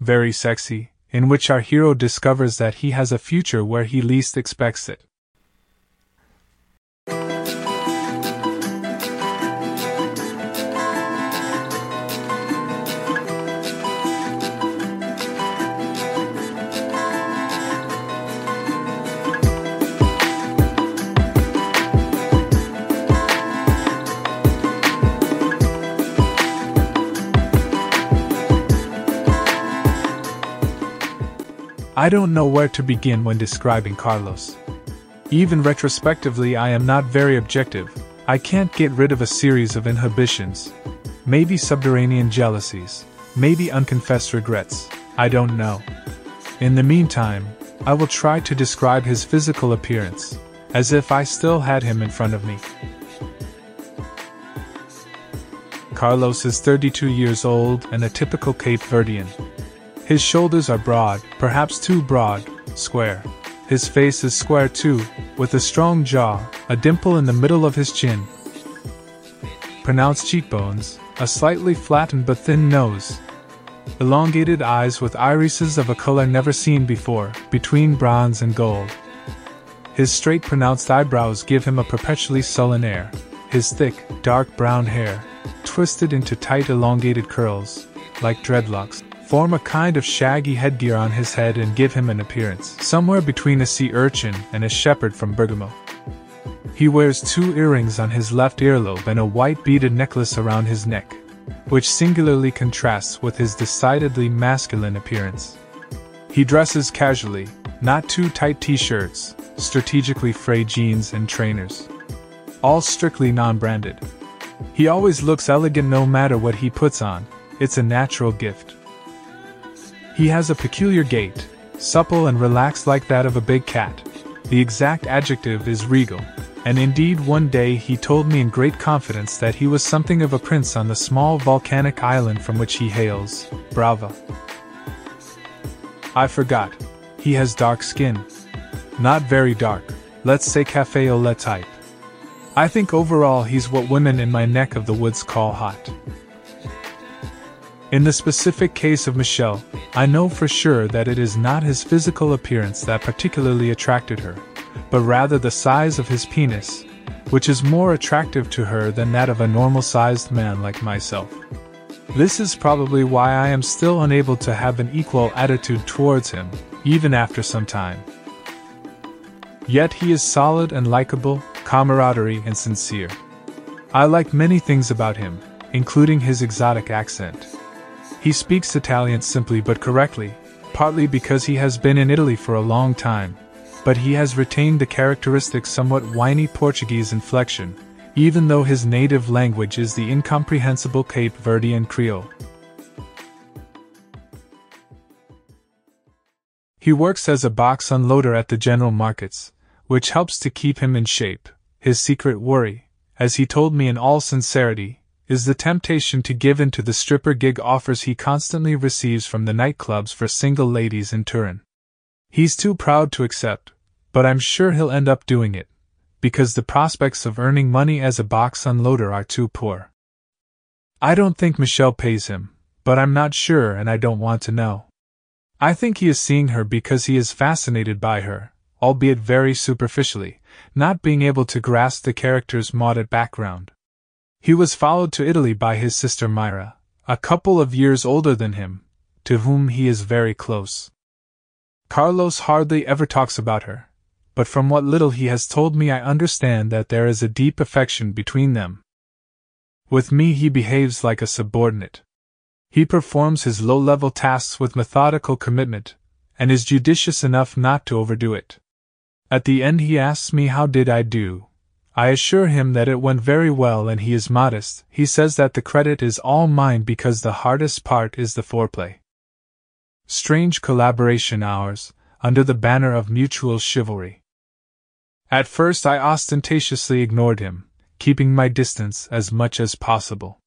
very sexy, in which our hero discovers that he has a future where he least expects it. I don't know where to begin when describing Carlos. Even retrospectively, I am not very objective. I can't get rid of a series of inhibitions. Maybe subterranean jealousies. Maybe unconfessed regrets. I don't know. In the meantime, I will try to describe his physical appearance, as if I still had him in front of me. Carlos is 32 years old and a typical Cape Verdean. His shoulders are broad, perhaps too broad, square. His face is square too, with a strong jaw, a dimple in the middle of his chin, pronounced cheekbones, a slightly flattened but thin nose, elongated eyes with irises of a color never seen before, between bronze and gold. His straight, pronounced eyebrows give him a perpetually sullen air. His thick, dark brown hair, twisted into tight, elongated curls, like dreadlocks, form a kind of shaggy headgear on his head and give him an appearance somewhere between a sea urchin and a shepherd from Bergamo. He wears two earrings on his left earlobe and a white beaded necklace around his neck, which singularly contrasts with his decidedly masculine appearance. He dresses casually, not too tight t shirts, strategically frayed jeans, and trainers. All strictly non branded. He always looks elegant no matter what he puts on, it's a natural gift. He has a peculiar gait, supple and relaxed like that of a big cat. The exact adjective is regal, and indeed one day he told me in great confidence that he was something of a prince on the small volcanic island from which he hails, Brava. I forgot. He has dark skin. Not very dark, let's say cafe au lait type. I think overall he's what women in my neck of the woods call hot. In the specific case of Michelle, I know for sure that it is not his physical appearance that particularly attracted her, but rather the size of his penis, which is more attractive to her than that of a normal sized man like myself. This is probably why I am still unable to have an equal attitude towards him, even after some time. Yet he is solid and likable, camaraderie and sincere. I like many things about him, including his exotic accent. He speaks Italian simply but correctly, partly because he has been in Italy for a long time, but he has retained the characteristic somewhat whiny Portuguese inflection, even though his native language is the incomprehensible Cape Verdean Creole. He works as a box unloader at the general markets, which helps to keep him in shape. His secret worry, as he told me in all sincerity, is the temptation to give in to the stripper gig offers he constantly receives from the nightclubs for single ladies in Turin. He's too proud to accept, but I'm sure he'll end up doing it, because the prospects of earning money as a box unloader are too poor. I don't think Michelle pays him, but I'm not sure and I don't want to know. I think he is seeing her because he is fascinated by her, albeit very superficially, not being able to grasp the character's maudit background. He was followed to Italy by his sister Myra, a couple of years older than him, to whom he is very close. Carlos hardly ever talks about her, but from what little he has told me, I understand that there is a deep affection between them. With me, he behaves like a subordinate. He performs his low level tasks with methodical commitment, and is judicious enough not to overdo it. At the end, he asks me how did I do, I assure him that it went very well and he is modest. He says that the credit is all mine because the hardest part is the foreplay. Strange collaboration ours, under the banner of mutual chivalry. At first I ostentatiously ignored him, keeping my distance as much as possible.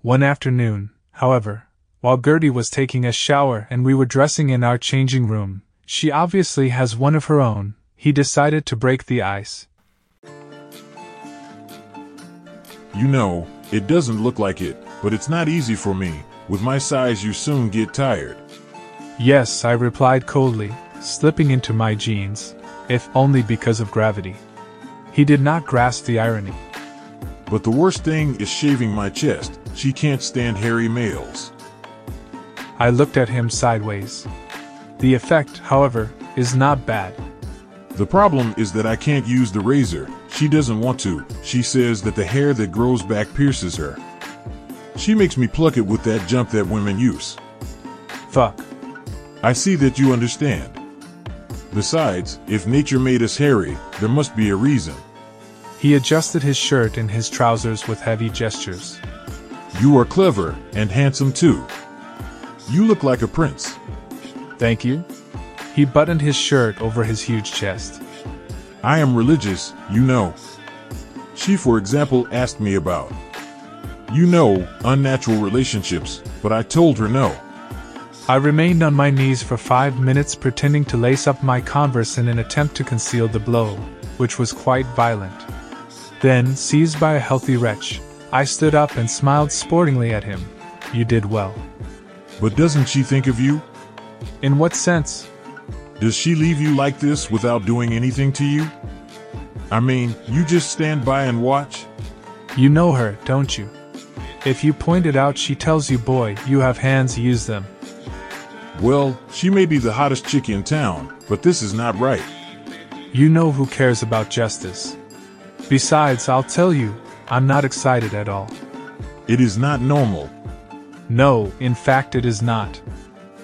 One afternoon, however, while Gerti was taking a shower and we were dressing in our changing room, she obviously has one of her own, he decided to break the ice, You know, it doesn't look like it, but it's not easy for me. With my size, you soon get tired. Yes, I replied coldly, slipping into my jeans, if only because of gravity. He did not grasp the irony. But the worst thing is shaving my chest. She can't stand hairy males. I looked at him sideways. The effect, however, is not bad. The problem is that I can't use the razor. She doesn't want to. She says that the hair that grows back pierces her. She makes me pluck it with that jump that women use. Fuck. I see that you understand. Besides, if nature made us hairy, there must be a reason. He adjusted his shirt and his trousers with heavy gestures. You are clever and handsome too. You look like a prince. Thank you. He buttoned his shirt over his huge chest. I am religious, you know. She, for example, asked me about, you know, unnatural relationships, but I told her no. I remained on my knees for five minutes pretending to lace up my converse in an attempt to conceal the blow, which was quite violent. Then, seized by a healthy wretch, I stood up and smiled sportingly at him. You did well. But doesn't she think of you? In what sense? Does she leave you like this without doing anything to you? I mean, you just stand by and watch? You know her, don't you? If you point it out, she tells you, boy, you have hands, use them. Well, she may be the hottest chick in town, but this is not right. You know who cares about justice. Besides, I'll tell you, I'm not excited at all. It is not normal. No, in fact, it is not.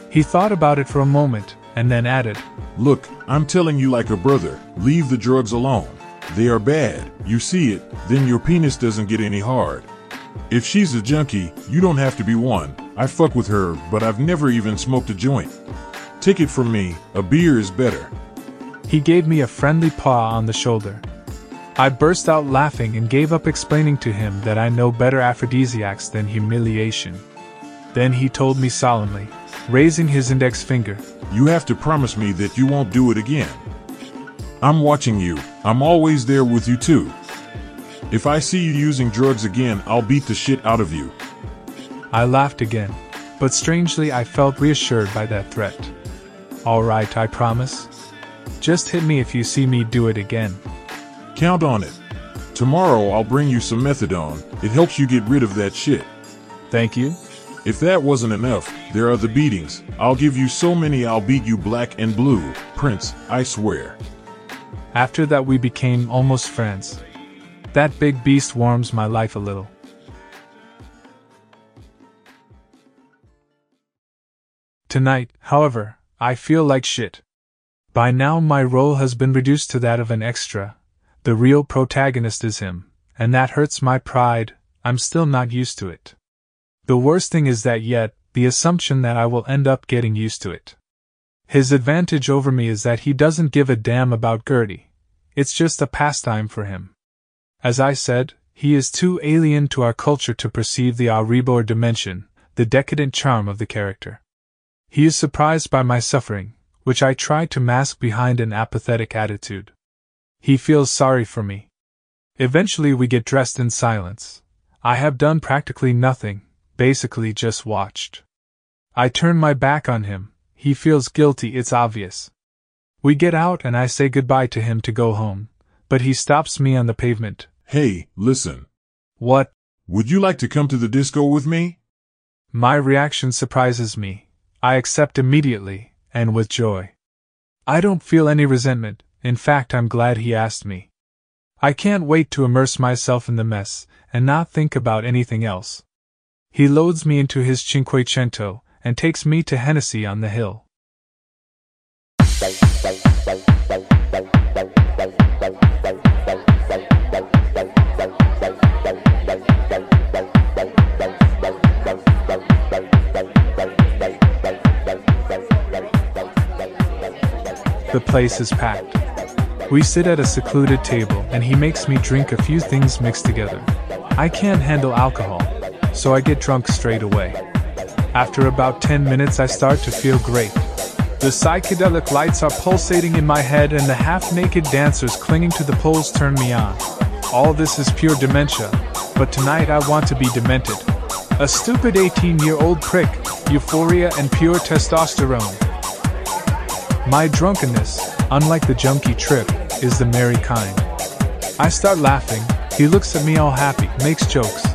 He thought about it for a moment, and then added, Look, I'm telling you like a brother, leave the drugs alone. They are bad. You see it, then your penis doesn't get any hard. If she's a junkie, you don't have to be one. I fuck with her, but I've never even smoked a joint. Take it from me, a beer is better. He gave me a friendly paw on the shoulder. I burst out laughing and gave up explaining to him that I know better aphrodisiacs than humiliation. Then he told me solemnly, raising his index finger, You have to promise me that you won't do it again. I'm watching you, I'm always there with you too. If I see you using drugs again, I'll beat the shit out of you. I laughed again, but strangely I felt reassured by that threat. Alright, I promise. Just hit me if you see me do it again. Count on it. Tomorrow I'll bring you some methadone. It helps you get rid of that shit. Thank you. If that wasn't enough, there are the beatings. I'll give you so many I'll beat you black and blue, Prince, I swear. After that, we became almost friends. That big beast warms my life a little. Tonight, however, I feel like shit. By now, my role has been reduced to that of an extra. The real protagonist is him, and that hurts my pride. I'm still not used to it. The worst thing is that yet, the assumption that I will end up getting used to it. His advantage over me is that he doesn't give a damn about Gerti. It's just a pastime for him. As I said, he is too alien to our culture to perceive the Auribor dimension, the decadent charm of the character. He is surprised by my suffering, which I try to mask behind an apathetic attitude. He feels sorry for me. Eventually, we get dressed in silence. I have done practically nothing, basically just watched. I turn my back on him, he feels guilty, it's obvious. We get out and I say goodbye to him to go home, but he stops me on the pavement. Hey, listen. What? Would you like to come to the disco with me? My reaction surprises me. I accept immediately, and with joy. I don't feel any resentment, in fact, I'm glad he asked me. I can't wait to immerse myself in the mess and not think about anything else. He loads me into his Cinquecento and takes me to Hennessy on the hill. The place is packed. We sit at a secluded table and he makes me drink a few things mixed together. I can't handle alcohol, so I get drunk straight away. After about 10 minutes, I start to feel great. The psychedelic lights are pulsating in my head, and the half naked dancers clinging to the poles turn me on. All this is pure dementia, but tonight I want to be demented. A stupid 18 year old prick, euphoria, and pure testosterone. My drunkenness, unlike the junkie trip, is the merry kind. I start laughing, he looks at me all happy, makes jokes,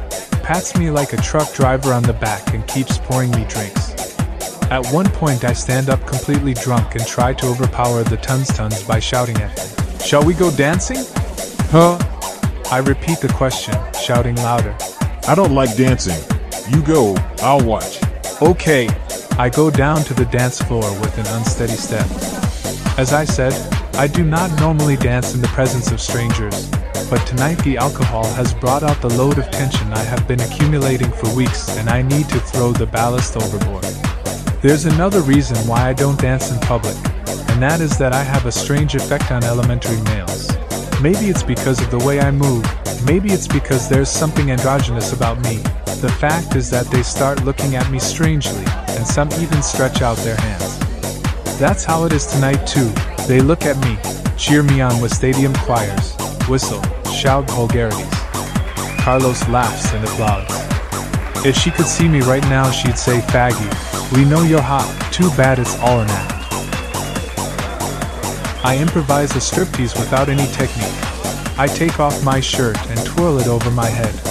pats me like a truck driver on the back, and keeps pouring me drinks. At one point, I stand up completely drunk and try to overpower the tons tons by shouting at him. Shall we go dancing? Huh? I repeat the question, shouting louder. I don't like dancing. You go, I'll watch. Okay, I go down to the dance floor with an unsteady step. As I said, I do not normally dance in the presence of strangers, but tonight the alcohol has brought out the load of tension I have been accumulating for weeks and I need to throw the ballast overboard. There's another reason why I don't dance in public, and that is that I have a strange effect on elementary males. Maybe it's because of the way I move, maybe it's because there's something androgynous about me. The fact is that they start looking at me strangely, and some even stretch out their hands. That's how it is tonight, too. They look at me, cheer me on with stadium choirs, whistle, shout vulgarities. Carlos laughs and applauds. If she could see me right now, she'd say, Faggy, we know you're hot, too bad it's all an act. I improvise a striptease without any technique. I take off my shirt and twirl it over my head.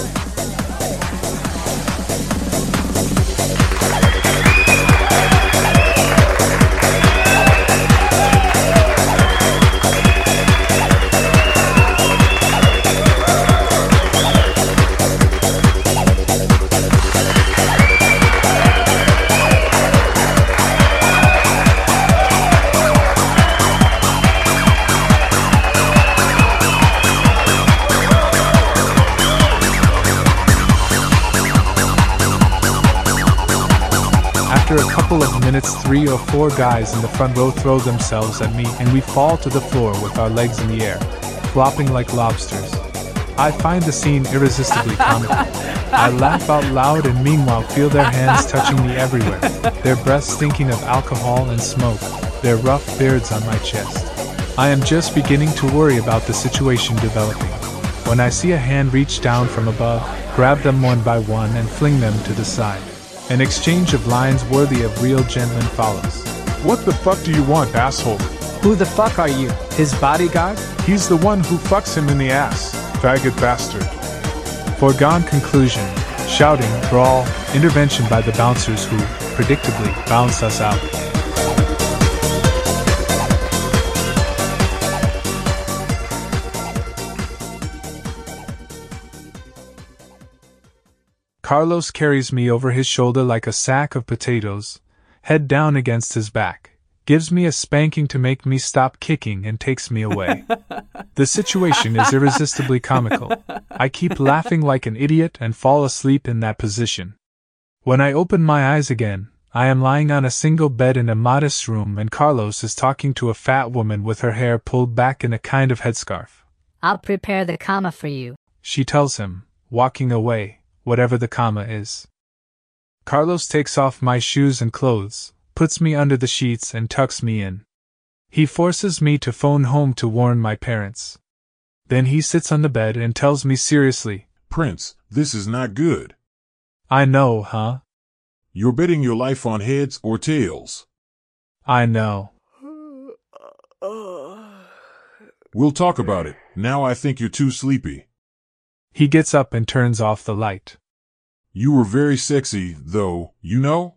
Minutes, three or four guys in the front row throw themselves at me, and we fall to the floor with our legs in the air, flopping like lobsters. I find the scene irresistibly comical. I laugh out loud and meanwhile feel their hands touching me everywhere, their breaths stinking of alcohol and smoke, their rough beards on my chest. I am just beginning to worry about the situation developing. When I see a hand reach down from above, grab them one by one, and fling them to the side. An exchange of lines worthy of real gentlemen follows. What the fuck do you want, asshole? Who the fuck are you? His bodyguard? He's the one who fucks him in the ass, faggot bastard. Foregone conclusion, shouting, brawl, intervention by the bouncers who, predictably, bounce us out. Carlos carries me over his shoulder like a sack of potatoes, head down against his back, gives me a spanking to make me stop kicking, and takes me away. the situation is irresistibly comical. I keep laughing like an idiot and fall asleep in that position. When I open my eyes again, I am lying on a single bed in a modest room, and Carlos is talking to a fat woman with her hair pulled back in a kind of headscarf. I'll prepare the cama for you, she tells him, walking away whatever the cama is. Carlos takes off my shoes and clothes, puts me under the sheets, and tucks me in. He forces me to phone home to warn my parents. Then he sits on the bed and tells me seriously, Prince, this is not good. I know, huh? You're betting your life on heads or tails. I know. We'll talk about it. Now I think you're too sleepy. He gets up and turns off the light. You were very sexy, though, you know?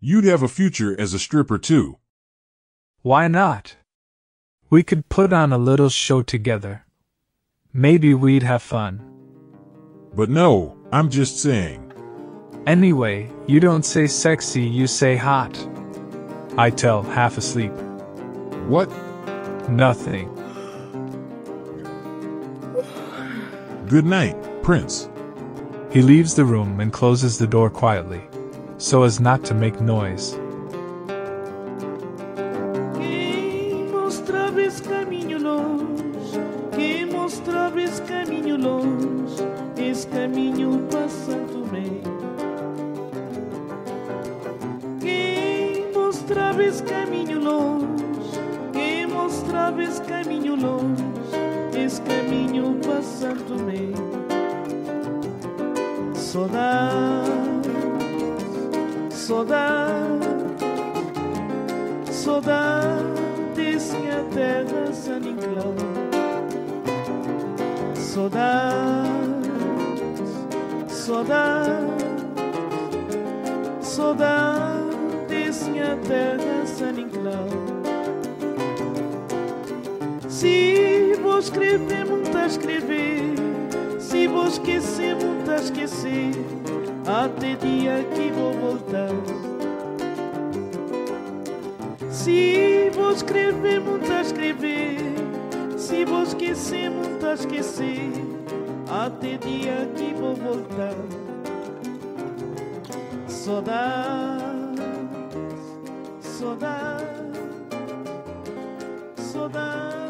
You'd have a future as a stripper, too. Why not? We could put on a little show together. Maybe we'd have fun. But no, I'm just saying. Anyway, you don't say sexy, you say hot. I tell, half asleep. What? Nothing. Good night, Prince. He leaves the room and closes the door quietly, so as not to make noise. Caminho longe, longe, esse caminho mostrabas caminho passando-me Saudade, saudade, saudade sem a terra sem ninguém Saudade, saudade, saudade sem a terra sem ninguém muito a escrever, se vou esquecer, a esquecer, até dia que vou voltar. Se vou escrever, a escrever, se vou esquecer, a esquecer, até dia que vou voltar. Saudades, saudades, saudades.